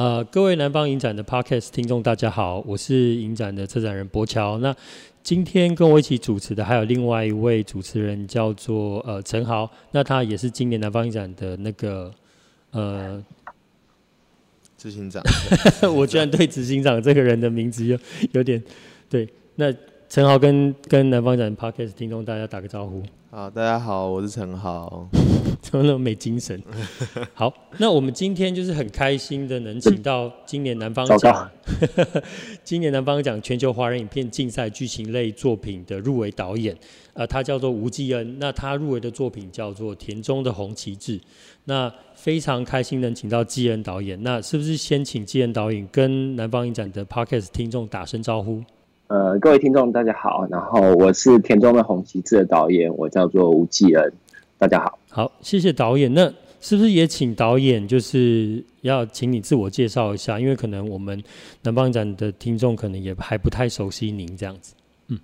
呃，各位南方影展的 Podcast 听众，大家好，我是影展的策展人柏乔。那今天跟我一起主持的还有另外一位主持人，叫做呃陈豪。那他也是今年南方影展的那个呃执行长。我居然对执行长这个人的名字有有点对。那陈豪跟跟南方影展 Podcast 听众大家打个招呼。好，大家好，我是陈豪。怎么那么没精神？好，那我们今天就是很开心的能请到今年南方奖，今年南方奖全球华人影片竞赛剧情类作品的入围导演，呃，他叫做吴继恩。那他入围的作品叫做《田中的红旗帜》。那非常开心能请到继恩导演。那是不是先请继恩导演跟南方影展的 Podcast 听众打声招呼？呃，各位听众，大家好。然后我是《田中的红旗帜》的导演，我叫做吴继恩。大家好，好，谢谢导演。那是不是也请导演，就是要请你自我介绍一下？因为可能我们南方展的听众可能也还不太熟悉您这样子。嗯，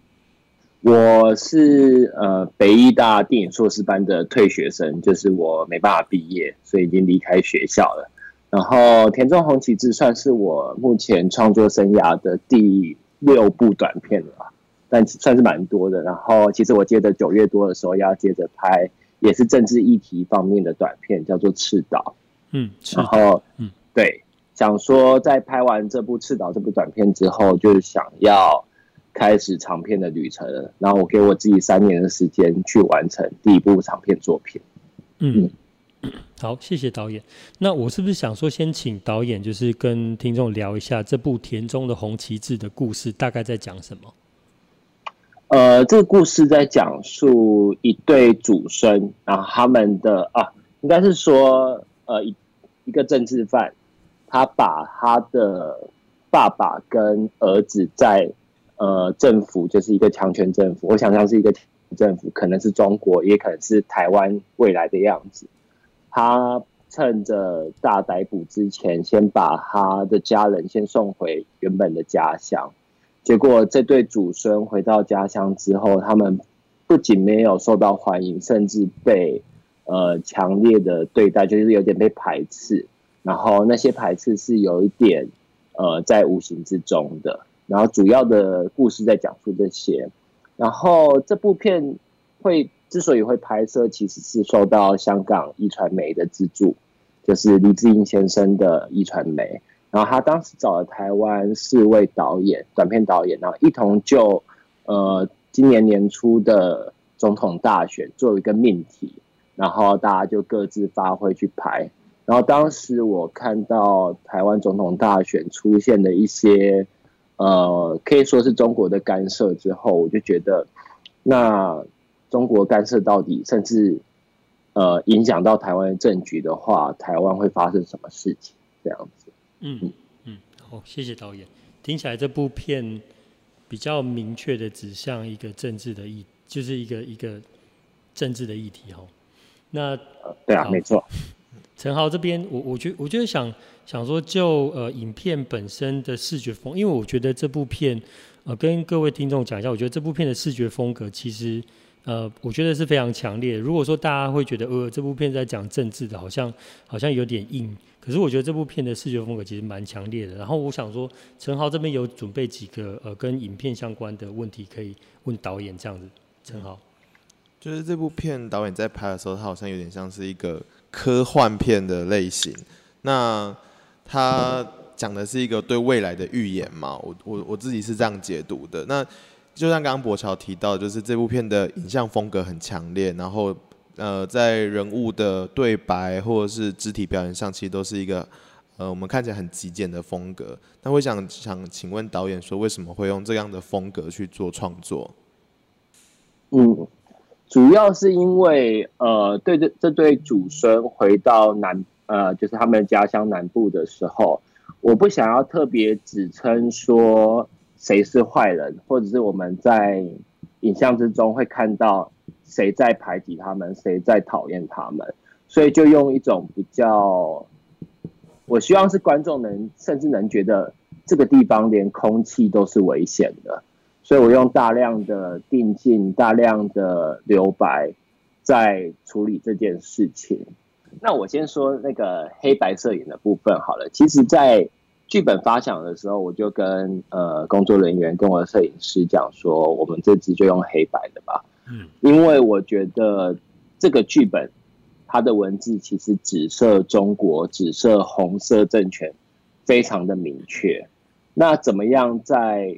我是呃北艺大电影硕士班的退学生，就是我没办法毕业，所以已经离开学校了。然后《田中红旗帜》算是我目前创作生涯的第六部短片了，但算是蛮多的。然后，其实我接着九月多的时候要接着拍，也是政治议题方面的短片，叫做《赤岛》。嗯，然后，嗯，对，想说在拍完这部《赤岛》这部短片之后，就是想要开始长片的旅程了。然后，我给我自己三年的时间去完成第一部长片作品。嗯。嗯 好，谢谢导演。那我是不是想说，先请导演就是跟听众聊一下这部《田中的红旗帜》的故事，大概在讲什么？呃，这个故事在讲述一对祖孙，然后他们的啊，应该是说，呃，一一个政治犯，他把他的爸爸跟儿子在呃政府，就是一个强权政府，我想象是一个政府，可能是中国，也可能是台湾未来的样子。他趁着大逮捕之前，先把他的家人先送回原本的家乡。结果这对祖孙回到家乡之后，他们不仅没有受到欢迎，甚至被呃强烈的对待，就是有点被排斥。然后那些排斥是有一点呃在无形之中的。然后主要的故事在讲述这些。然后这部片会。之所以会拍摄，其实是受到香港壹传媒的资助，就是黎智英先生的壹传媒。然后他当时找了台湾四位导演，短片导演，然后一同就呃今年年初的总统大选做一个命题，然后大家就各自发挥去拍。然后当时我看到台湾总统大选出现的一些呃可以说是中国的干涉之后，我就觉得那。中国干涉到底，甚至呃影响到台湾的政局的话，台湾会发生什么事情？这样子。嗯嗯，好，谢谢导演。听起来这部片比较明确的指向一个政治的议，就是一个一个政治的议题哈。那对啊，没错。陈豪这边，我我觉我觉得想想说就，就呃影片本身的视觉风，因为我觉得这部片呃跟各位听众讲一下，我觉得这部片的视觉风格其实。呃，我觉得是非常强烈的。如果说大家会觉得，呃，这部片在讲政治的，好像好像有点硬。可是我觉得这部片的视觉风格其实蛮强烈的。然后我想说，陈豪这边有准备几个呃跟影片相关的问题可以问导演，这样子。陈豪，就是这部片导演在拍的时候，他好像有点像是一个科幻片的类型。那他讲的是一个对未来的预言嘛？我我我自己是这样解读的。那就像刚刚柏乔提到，就是这部片的影像风格很强烈，然后呃，在人物的对白或者是肢体表演上，其实都是一个呃，我们看起来很极简的风格。那我想想请问导演说，为什么会用这样的风格去做创作？嗯，主要是因为呃，对这这对祖孙回到南呃，就是他们家乡南部的时候，我不想要特别指称说。谁是坏人，或者是我们在影像之中会看到谁在排挤他们，谁在讨厌他们，所以就用一种比较，我希望是观众能甚至能觉得这个地方连空气都是危险的，所以我用大量的定镜、大量的留白在处理这件事情。那我先说那个黑白摄影的部分好了。其实，在剧本发想的时候，我就跟呃工作人员跟我的摄影师讲说，我们这支就用黑白的吧。嗯，因为我觉得这个剧本它的文字其实紫色中国、紫色红色政权非常的明确。那怎么样在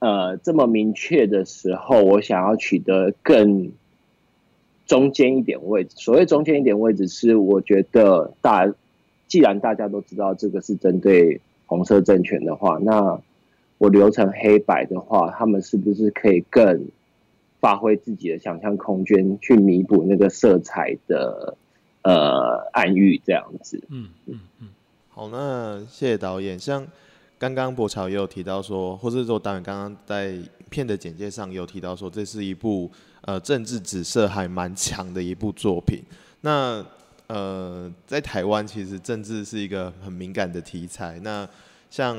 呃这么明确的时候，我想要取得更中间一点位置？所谓中间一点位置，是我觉得大。既然大家都知道这个是针对红色政权的话，那我留成黑白的话，他们是不是可以更发挥自己的想象空间，去弥补那个色彩的呃暗喻这样子？嗯嗯嗯。好，那谢谢导演。像刚刚博乔也有提到说，或者说导演刚刚在片的简介上有提到说，这是一部呃政治紫色还蛮强的一部作品。那呃，在台湾其实政治是一个很敏感的题材。那像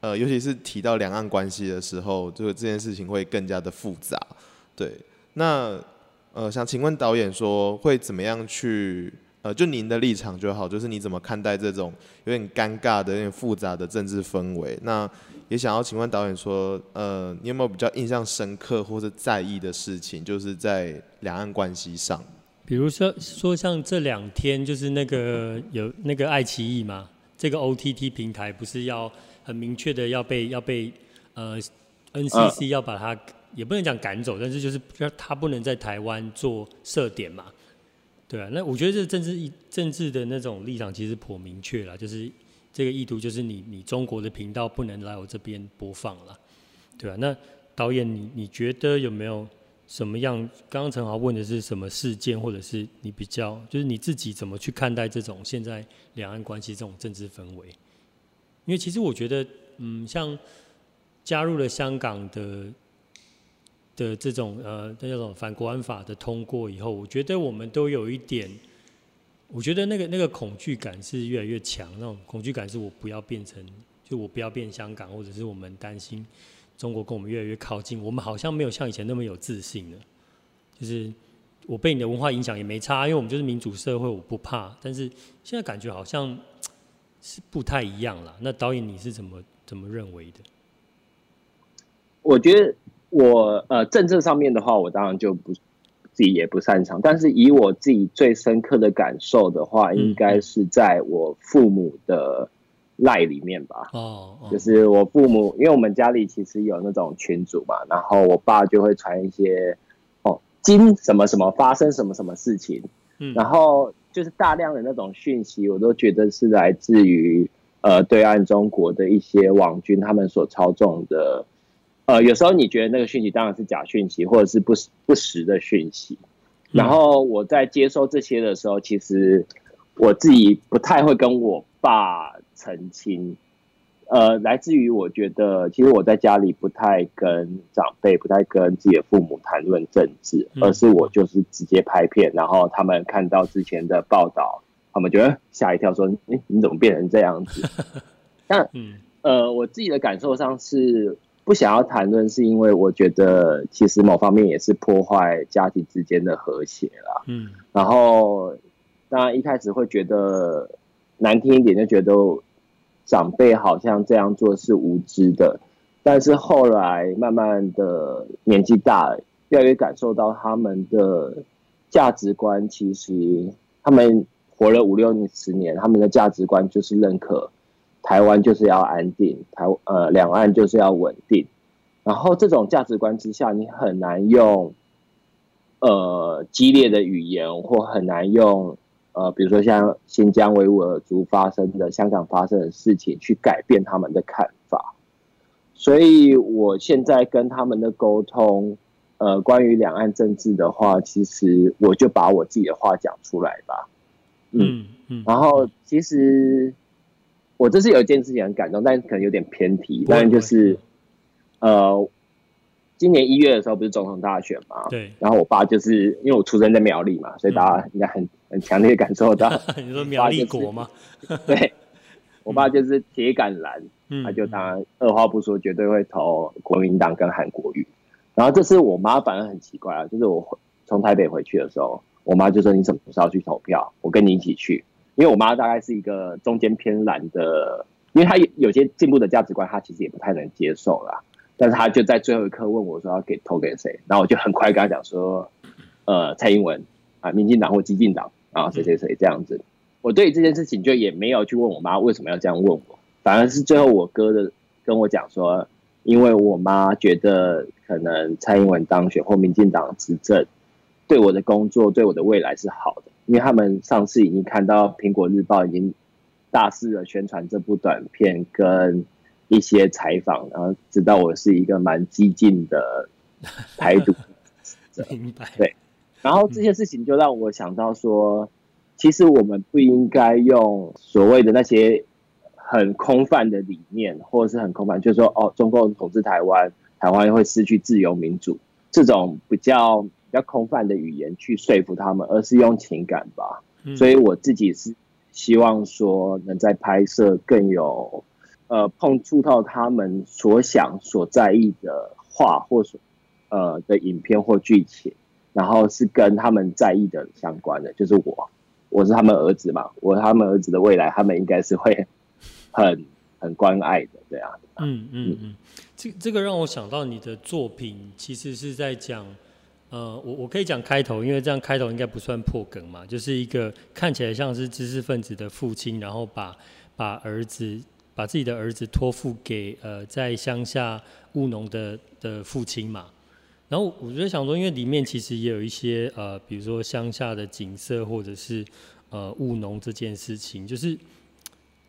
呃，尤其是提到两岸关系的时候，就这件事情会更加的复杂。对，那呃，想请问导演说会怎么样去呃，就您的立场就好，就是你怎么看待这种有点尴尬的、有点复杂的政治氛围？那也想要请问导演说，呃，你有没有比较印象深刻或者在意的事情，就是在两岸关系上？比如说，说像这两天就是那个有那个爱奇艺嘛，这个 OTT 平台不是要很明确的要被要被呃 NCC 要把它也不能讲赶走，但是就是它不能在台湾做设点嘛，对啊，那我觉得这政治政治的那种立场其实颇明确了，就是这个意图就是你你中国的频道不能来我这边播放了，对啊，那导演你你觉得有没有？什么样？刚刚陈豪问的是什么事件，或者是你比较，就是你自己怎么去看待这种现在两岸关系这种政治氛围？因为其实我觉得，嗯，像加入了香港的的这种呃，那种反国安法的通过以后，我觉得我们都有一点，我觉得那个那个恐惧感是越来越强，那种恐惧感是我不要变成，就我不要变香港，或者是我们担心。中国跟我们越来越靠近，我们好像没有像以前那么有自信了。就是我被你的文化影响也没差，因为我们就是民主社会，我不怕。但是现在感觉好像是不太一样了。那导演你是怎么怎么认为的？我觉得我呃政策上面的话，我当然就不自己也不擅长。但是以我自己最深刻的感受的话，应该是在我父母的。赖里面吧，哦，就是我父母，因为我们家里其实有那种群组嘛，然后我爸就会传一些哦，今什么什么发生什么什么事情，嗯，然后就是大量的那种讯息，我都觉得是来自于呃对岸中国的一些网军他们所操纵的，呃，有时候你觉得那个讯息当然是假讯息，或者是不实不实的讯息，然后我在接收这些的时候，其实我自己不太会跟我爸。澄清，呃，来自于我觉得，其实我在家里不太跟长辈、不太跟自己的父母谈论政治，而是我就是直接拍片，然后他们看到之前的报道，他们觉得吓一跳，说：“哎，你怎么变成这样子？” 但，呃，我自己的感受上是不想要谈论，是因为我觉得其实某方面也是破坏家庭之间的和谐啦。嗯，然后当然一开始会觉得难听一点，就觉得。长辈好像这样做是无知的，但是后来慢慢的年纪大了，越来越感受到他们的价值观。其实他们活了五六、十年，他们的价值观就是认可台湾就是要安定，台呃两岸就是要稳定。然后这种价值观之下，你很难用呃激烈的语言，或很难用。呃，比如说像新疆维吾尔族发生的、香港发生的事情，去改变他们的看法。所以我现在跟他们的沟通，呃，关于两岸政治的话，其实我就把我自己的话讲出来吧。嗯嗯。然后其实我这是有一件事情很感动，但可能有点偏题，当然就是呃。今年一月的时候不是总统大选嘛？对。然后我爸就是因为我出生在苗栗嘛，所以大家应该很很强烈感受到。你说苗栗国吗？对，我爸就是铁杆蓝，他就当然二话不说，绝对会投国民党跟韩国瑜。然后这次我妈反而很奇怪啊，就是我从台北回去的时候，我妈就说：“你什么时候去投票？我跟你一起去。”因为我妈大概是一个中间偏蓝的，因为她有有些进步的价值观，她其实也不太能接受啦。但是他就在最后一刻问我说：“要给投给谁？”然后我就很快跟他讲说：“呃，蔡英文啊，民进党或激进党啊，谁谁谁这样子。”我对这件事情就也没有去问我妈为什么要这样问我，反而是最后我哥的跟我讲说，因为我妈觉得可能蔡英文当选或民进党执政，对我的工作对我的未来是好的，因为他们上次已经看到苹果日报已经大肆的宣传这部短片跟一些采访，然后知道我是一个蛮激进的 台独，明白？对，然后这件事情就让我想到说。其实我们不应该用所谓的那些很空泛的理念，或者是很空泛，就是说哦，中共统治台湾，台湾会失去自由民主，这种比较比较空泛的语言去说服他们，而是用情感吧。所以我自己是希望说，能在拍摄更有呃碰触到他们所想所在意的话，或所呃的影片或剧情，然后是跟他们在意的相关的，就是我。我是他们儿子嘛，我他们儿子的未来，他们应该是会 很很关爱的，对啊。嗯嗯嗯，这这个让我想到你的作品，其实是在讲，呃，我我可以讲开头，因为这样开头应该不算破梗嘛，就是一个看起来像是知识分子的父亲，然后把把儿子把自己的儿子托付给呃在乡下务农的的父亲嘛。然后我就想说，因为里面其实也有一些呃，比如说乡下的景色，或者是呃务农这件事情，就是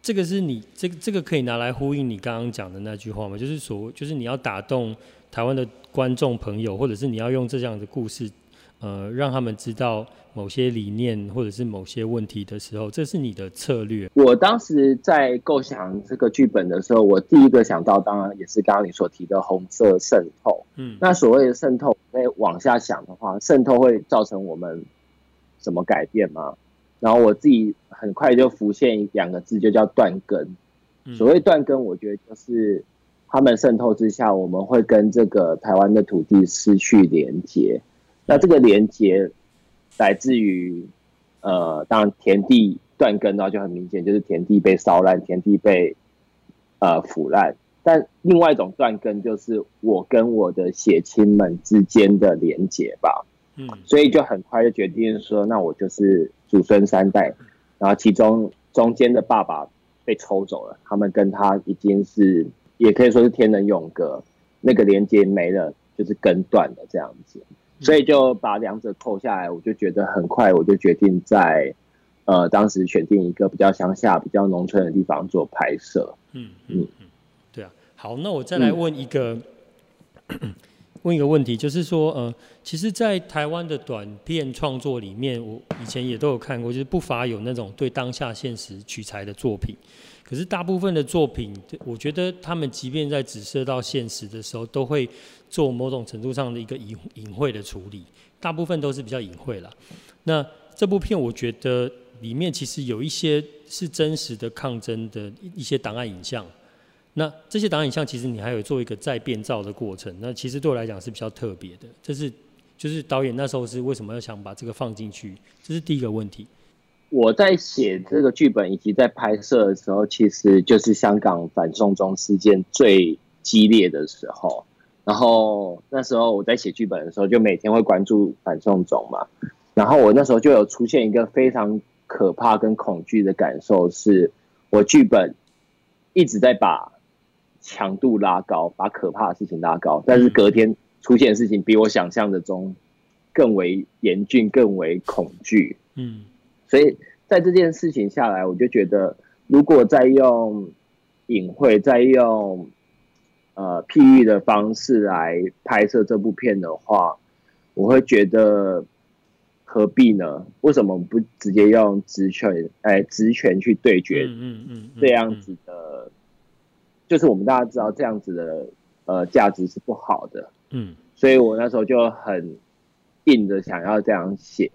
这个是你这个这个可以拿来呼应你刚刚讲的那句话吗？就是所谓，就是你要打动台湾的观众朋友，或者是你要用这样的故事。呃，让他们知道某些理念或者是某些问题的时候，这是你的策略。我当时在构想这个剧本的时候，我第一个想到，当然也是刚刚你所提的红色渗透。嗯，那所谓的渗透，再往下想的话，渗透会造成我们什么改变吗？然后我自己很快就浮现两个字，就叫断根。所谓断根，我觉得就是他们渗透之下，我们会跟这个台湾的土地失去连接。那这个连接来自于，呃，当然田地断根的话就很明显，就是田地被烧烂，田地被呃腐烂。但另外一种断根，就是我跟我的血亲们之间的连接吧。嗯，所以就很快就决定说，那我就是祖孙三代，然后其中中间的爸爸被抽走了，他们跟他已经是也可以说是天人永隔，那个连接没了，就是根断了这样子。所以就把两者扣下来，我就觉得很快，我就决定在呃当时选定一个比较乡下、比较农村的地方做拍摄。嗯嗯嗯，对啊。好，那我再来问一个、嗯、问一个问题，就是说呃，其实，在台湾的短片创作里面，我以前也都有看过，就是不乏有那种对当下现实取材的作品。可是大部分的作品，我觉得他们即便在指涉到现实的时候，都会做某种程度上的一个隐隐晦的处理。大部分都是比较隐晦啦。那这部片，我觉得里面其实有一些是真实的抗争的一些档案影像。那这些档案像，其实你还有做一个再变造的过程。那其实对我来讲是比较特别的。这是就是导演那时候是为什么要想把这个放进去？这是第一个问题。我在写这个剧本以及在拍摄的时候，其实就是香港反送中事件最激烈的时候。然后那时候我在写剧本的时候，就每天会关注反送中嘛。然后我那时候就有出现一个非常可怕跟恐惧的感受，是我剧本一直在把强度拉高，把可怕的事情拉高，但是隔天出现的事情比我想象的中更为严峻，更为恐惧。嗯。所以在这件事情下来，我就觉得，如果再用隐晦、再用呃譬喻的方式来拍摄这部片的话，我会觉得何必呢？为什么不直接用职权哎职权去对决？嗯嗯这样子的，就是我们大家知道这样子的呃价值是不好的。嗯，所以我那时候就很硬的想要这样写。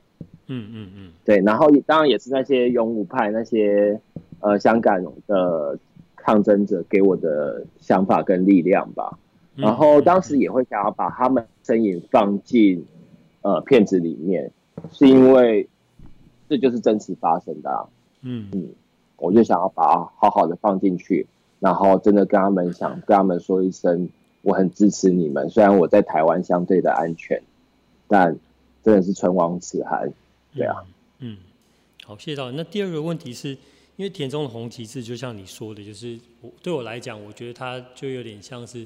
嗯嗯嗯，对，然后当然也是那些勇武派那些呃香港的抗争者给我的想法跟力量吧。然后当时也会想要把他们身影放进呃片子里面，是因为这就是真实发生的啊。嗯嗯，我就想要把它好好的放进去，然后真的跟他们想跟他们说一声，我很支持你们。虽然我在台湾相对的安全，但真的是唇亡齿寒。对啊，嗯，好，谢谢导演。那第二个问题是因为田中的红旗帜，就像你说的，就是我对我来讲，我觉得它就有点像是，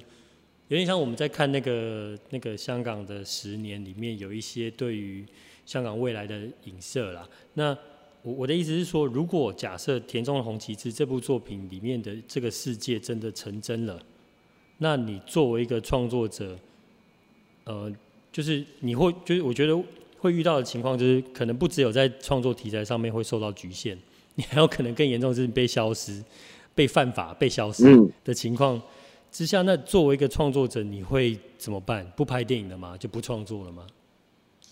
有点像我们在看那个那个香港的十年里面有一些对于香港未来的影射啦。那我我的意思是说，如果假设田中的红旗帜这部作品里面的这个世界真的成真了，那你作为一个创作者，呃，就是你会就是我觉得。会遇到的情况就是，可能不只有在创作题材上面会受到局限，你还有可能更严重是被消失、被犯法、被消失的情况之下。那作为一个创作者，你会怎么办？不拍电影了吗？就不创作了吗？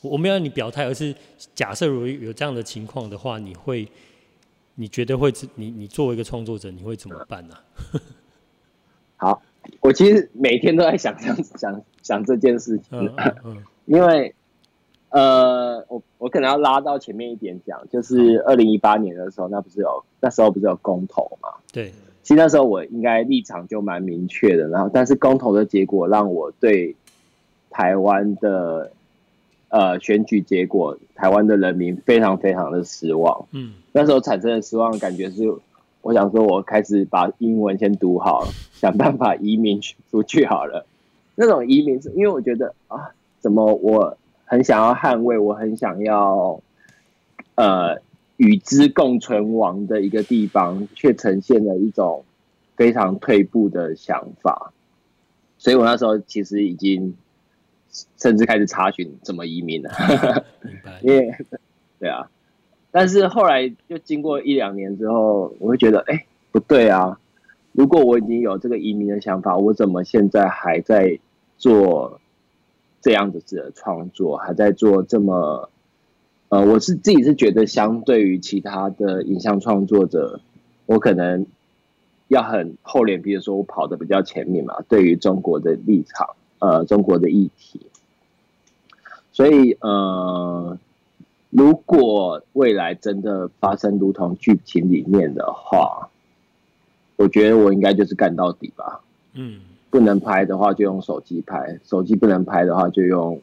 我没有让你表态，而是假设如果有这样的情况的话，你会你觉得会你你作为一个创作者，你会怎么办呢、啊？好，我其实每天都在想想想想这件事情，嗯嗯嗯、因为。呃，我我可能要拉到前面一点讲，就是二零一八年的时候，那不是有那时候不是有公投嘛？对，其实那时候我应该立场就蛮明确的，然后但是公投的结果让我对台湾的呃选举结果，台湾的人民非常非常的失望。嗯，那时候产生的失望感觉是，我想说我开始把英文先读好，想办法移民出去好了。那种移民是因为我觉得啊，怎么我。很想要捍卫，我很想要，呃，与之共存亡的一个地方，却呈现了一种非常退步的想法。所以我那时候其实已经甚至开始查询怎么移民了。明白。因为，对啊，但是后来就经过一两年之后，我会觉得，哎、欸，不对啊！如果我已经有这个移民的想法，我怎么现在还在做？这样子的创作还在做这么，呃，我是自己是觉得，相对于其他的影像创作者，我可能要很厚脸皮的说，我跑的比较前面嘛。对于中国的立场，呃，中国的议题，所以呃，如果未来真的发生如同剧情里面的话，我觉得我应该就是干到底吧。嗯。不能拍的话，就用手机拍；手机不能拍的话，就用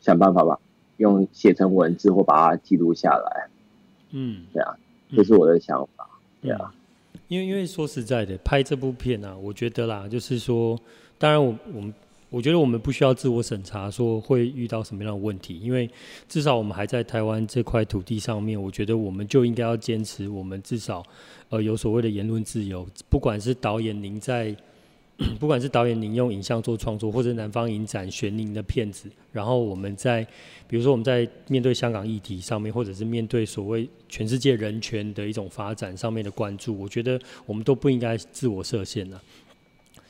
想办法吧，用写成文字或把它记录下来。嗯，对啊，这是我的想法。对啊，因为因为说实在的，拍这部片啊，我觉得啦，就是说，当然我我们我觉得我们不需要自我审查，说会遇到什么样的问题，因为至少我们还在台湾这块土地上面，我觉得我们就应该要坚持，我们至少呃有所谓的言论自由，不管是导演您在。不管是导演您用影像做创作，或者南方影展选您的片子，然后我们在，比如说我们在面对香港议题上面，或者是面对所谓全世界人权的一种发展上面的关注，我觉得我们都不应该自我设限了。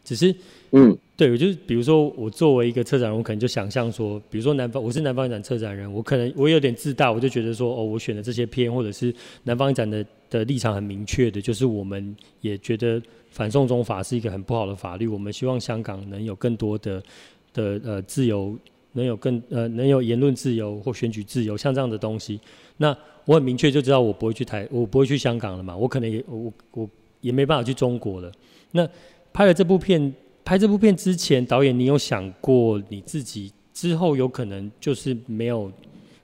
只是，嗯，对，我就是比如说我作为一个策展人，我可能就想象说，比如说南方，我是南方影展策展人，我可能我有点自大，我就觉得说，哦，我选的这些片，或者是南方影展的的立场很明确的，就是我们也觉得。反送中法是一个很不好的法律，我们希望香港能有更多的的呃自由，能有更呃能有言论自由或选举自由，像这样的东西。那我很明确就知道我不会去台，我不会去香港了嘛，我可能也我我也没办法去中国了。那拍了这部片，拍这部片之前，导演你有想过你自己之后有可能就是没有？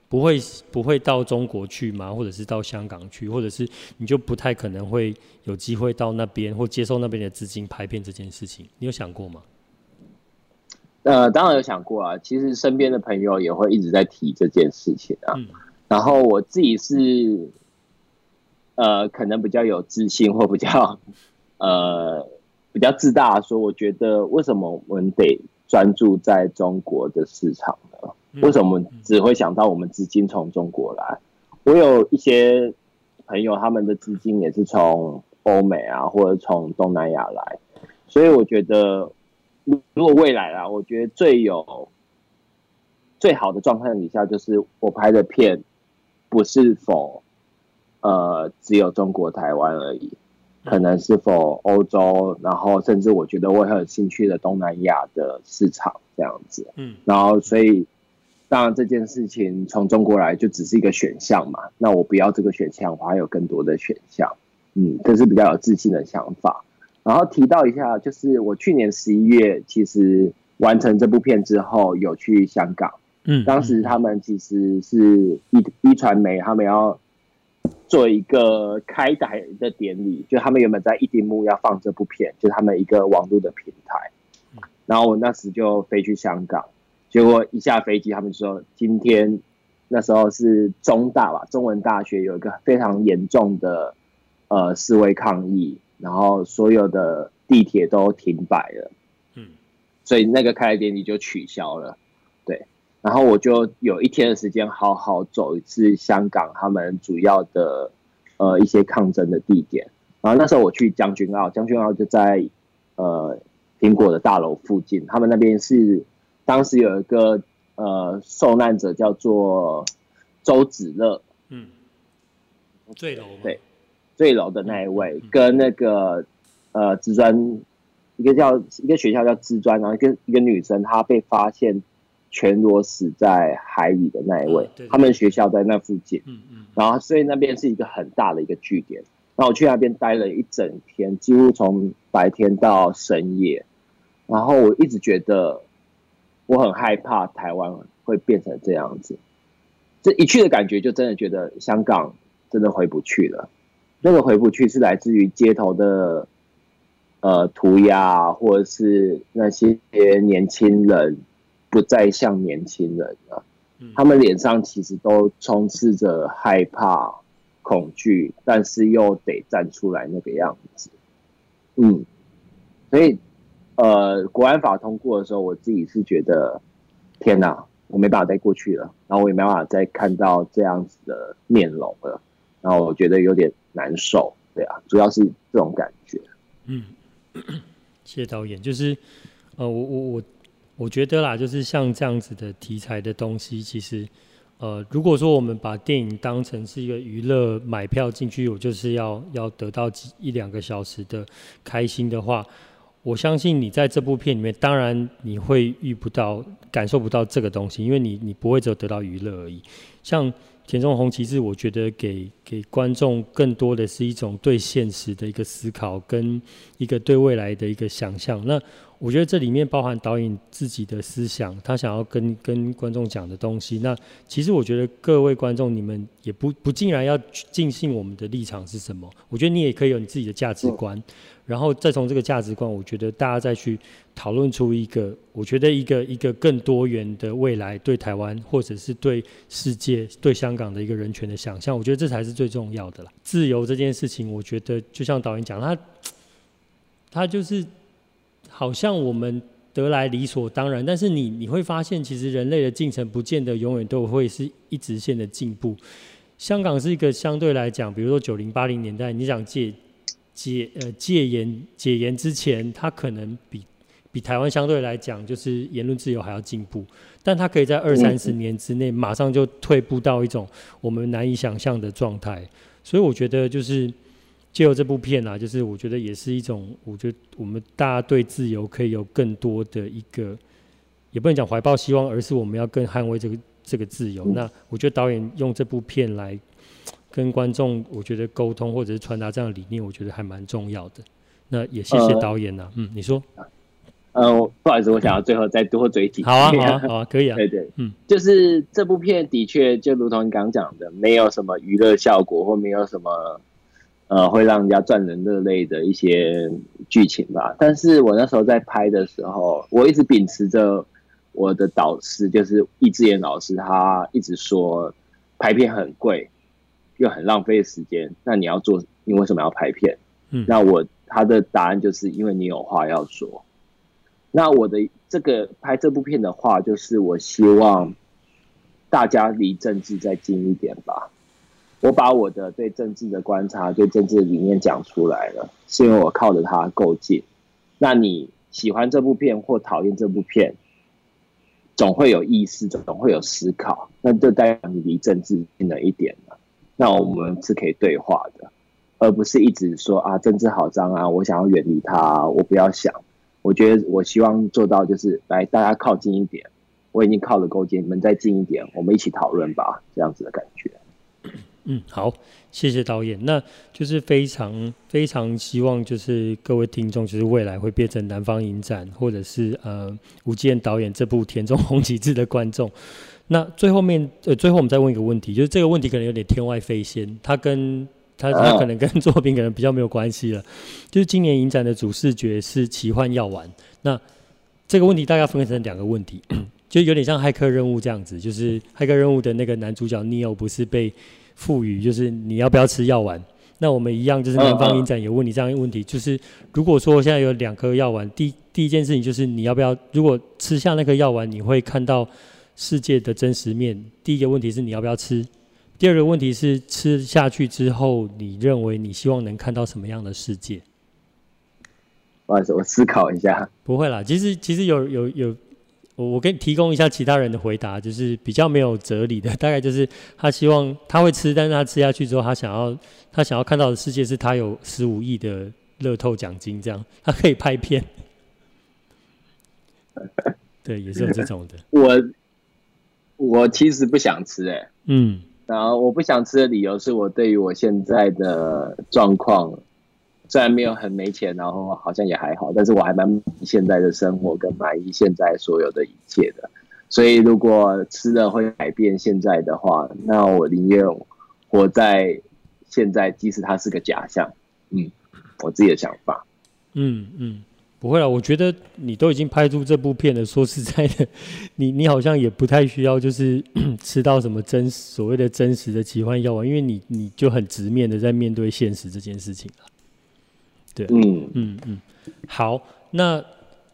不会不会到中国去吗？或者是到香港去，或者是你就不太可能会有机会到那边或接受那边的资金拍片这件事情，你有想过吗？呃，当然有想过啊。其实身边的朋友也会一直在提这件事情啊。嗯、然后我自己是，呃，可能比较有自信或比较呃比较自大，说我觉得为什么我们得专注在中国的市场呢？为什么我们只会想到我们资金从中国来？我有一些朋友，他们的资金也是从欧美啊，或者从东南亚来，所以我觉得，如果未来啊，我觉得最有最好的状态底下，就是我拍的片不是否呃只有中国台湾而已，可能是否欧洲，然后甚至我觉得我很有兴趣的东南亚的市场这样子。嗯，然后所以。当然这件事情从中国来就只是一个选项嘛，那我不要这个选项，我还有更多的选项，嗯，这是比较有自信的想法。然后提到一下，就是我去年十一月其实完成这部片之后，有去香港，嗯，当时他们其实是一一传媒，他们要做一个开台的典礼，就他们原本在一丁目要放这部片，就他们一个网络的平台。然后我那时就飞去香港，结果一下飞机，他们说今天那时候是中大吧，中文大学有一个非常严重的呃示威抗议。然后所有的地铁都停摆了，嗯，所以那个开台典礼就取消了，对。然后我就有一天的时间好好走一次香港他们主要的呃一些抗争的地点。然后那时候我去将军澳，将军澳就在呃苹果的大楼附近，他们那边是当时有一个呃受难者叫做周子乐，嗯，坠楼对。坠楼的那一位，跟那个呃，职专一个叫一个学校叫职专，然后一个一个女生，她被发现全裸死在海里的那一位，他们学校在那附近，嗯嗯，然后所以那边是一个很大的一个据点。然后我去那边待了一整天，几乎从白天到深夜，然后我一直觉得我很害怕台湾会变成这样子。这一去的感觉，就真的觉得香港真的回不去了。那个回不去是来自于街头的呃涂鸦，或者是那些年轻人不再像年轻人了。他们脸上其实都充斥着害怕、恐惧，但是又得站出来那个样子。嗯，所以呃，国安法通过的时候，我自己是觉得天哪，我没办法再过去了，然后我也没办法再看到这样子的面容了，然后我觉得有点。难受，对啊，主要是这种感觉。嗯，谢谢导演。就是，呃，我我我我觉得啦，就是像这样子的题材的东西，其实，呃，如果说我们把电影当成是一个娱乐，买票进去，我就是要要得到几一两个小时的开心的话，我相信你在这部片里面，当然你会遇不到、感受不到这个东西，因为你你不会只有得到娱乐而已，像。田中宏其实我觉得给给观众更多的是一种对现实的一个思考，跟一个对未来的一个想象。那我觉得这里面包含导演自己的思想，他想要跟跟观众讲的东西。那其实我觉得各位观众，你们也不不尽然要尽信我们的立场是什么。我觉得你也可以有你自己的价值观。然后再从这个价值观，我觉得大家再去讨论出一个，我觉得一个一个更多元的未来，对台湾或者是对世界、对香港的一个人权的想象，我觉得这才是最重要的啦。自由这件事情，我觉得就像导演讲，他他就是好像我们得来理所当然，但是你你会发现，其实人类的进程不见得永远都会是一直线的进步。香港是一个相对来讲，比如说九零八零年代，你想借。解呃戒严解严之前，它可能比比台湾相对来讲，就是言论自由还要进步，但它可以在二三十年之内，马上就退步到一种我们难以想象的状态。所以我觉得，就是借由这部片啊，就是我觉得也是一种，我觉得我们大家对自由可以有更多的一个，也不能讲怀抱希望，而是我们要更捍卫这个这个自由。那我觉得导演用这部片来。跟观众，我觉得沟通或者是传达这样的理念，我觉得还蛮重要的。那也谢谢导演呐、啊，呃、嗯，你说，呃，不好意思，我想要最后再多嘴几句。好啊，好啊，好啊，可以啊。对对，嗯，就是这部片的确就如同你刚刚讲的，没有什么娱乐效果，或没有什么呃会让人家赚人热泪的一些剧情吧。但是我那时候在拍的时候，我一直秉持着我的导师，就是易智言老师，他一直说拍片很贵。又很浪费时间，那你要做，你为什么要拍片？嗯，那我他的答案就是因为你有话要说。那我的这个拍这部片的话，就是我希望大家离政治再近一点吧。我把我的对政治的观察、对政治理念讲出来了，是因为我靠着它够近。那你喜欢这部片或讨厌这部片，总会有意识，总会有思考，那就代表你离政治近了一点了。那我们是可以对话的，而不是一直说啊，政治好脏啊，我想要远离它，我不要想。我觉得我希望做到就是来大家靠近一点，我已经靠得够近，你们再近一点，我们一起讨论吧，这样子的感觉。嗯，好，谢谢导演。那就是非常非常希望，就是各位听众，就是未来会变成南方影展，或者是呃吴建导演这部田中弘吉志的观众。那最后面呃，最后我们再问一个问题，就是这个问题可能有点天外飞仙，它跟它它可能跟作品可能比较没有关系了。就是今年影展的主视觉是奇幻药丸。那这个问题大概分成两个问题，就有点像骇客任务这样子，就是骇客任务的那个男主角 Neo 不是被赋予就是你要不要吃药丸？那我们一样就是南方影展有问你这样一个问题，就是如果说现在有两颗药丸，第第一件事情就是你要不要？如果吃下那颗药丸，你会看到世界的真实面。第一个问题是你要不要吃？第二个问题是吃下去之后，你认为你希望能看到什么样的世界？不好意思，我思考一下。不会啦，其实其实有有有。我我给你提供一下其他人的回答，就是比较没有哲理的，大概就是他希望他会吃，但是他吃下去之后，他想要他想要看到的世界是他有十五亿的乐透奖金，这样 他可以拍片。对，也是有这种的。我我其实不想吃、欸，哎，嗯，然后我不想吃的理由是我对于我现在的状况。虽然没有很没钱，然后好像也还好，但是我还蛮现在的生活跟满意现在所有的一切的。所以如果吃了会改变现在的话，那我宁愿活在现在，即使它是个假象。嗯，我自己的想法。嗯嗯，不会啦，我觉得你都已经拍出这部片了，说实在的，你你好像也不太需要就是 吃到什么真所谓的真实的奇幻药丸，因为你你就很直面的在面对现实这件事情了。对，嗯嗯嗯，好，那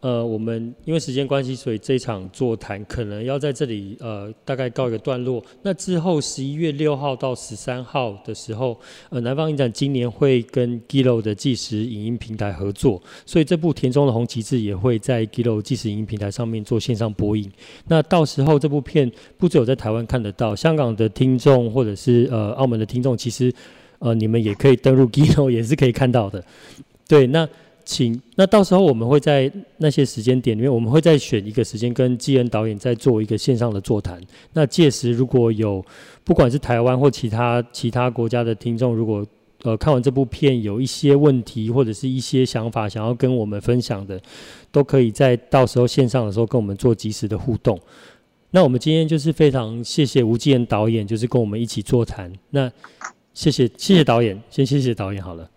呃，我们因为时间关系，所以这场座谈可能要在这里呃大概告一个段落。那之后十一月六号到十三号的时候，呃，南方影展今年会跟 Giloo 的计时影音平台合作，所以这部田中的红旗帜也会在 Giloo 纪实影音平台上面做线上播映。那到时候这部片不只有在台湾看得到，香港的听众或者是呃澳门的听众，其实呃你们也可以登录 Giloo 也是可以看到的。对，那请那到时候我们会在那些时间点里面，我们会再选一个时间跟基恩导演再做一个线上的座谈。那届时如果有不管是台湾或其他其他国家的听众，如果呃看完这部片有一些问题或者是一些想法想要跟我们分享的，都可以在到时候线上的时候跟我们做即时的互动。那我们今天就是非常谢谢吴基恩导演，就是跟我们一起座谈。那谢谢谢谢导演，先谢谢导演好了。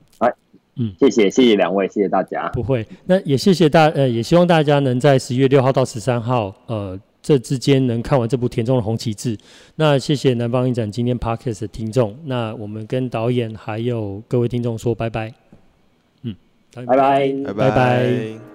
嗯，谢谢谢谢两位，谢谢大家。不会，那也谢谢大呃，也希望大家能在十月六号到十三号呃这之间能看完这部田中的红旗帜。那谢谢南方影展今天 Podcast 的听众，那我们跟导演还有各位听众说拜拜。嗯，拜拜，拜拜。拜拜。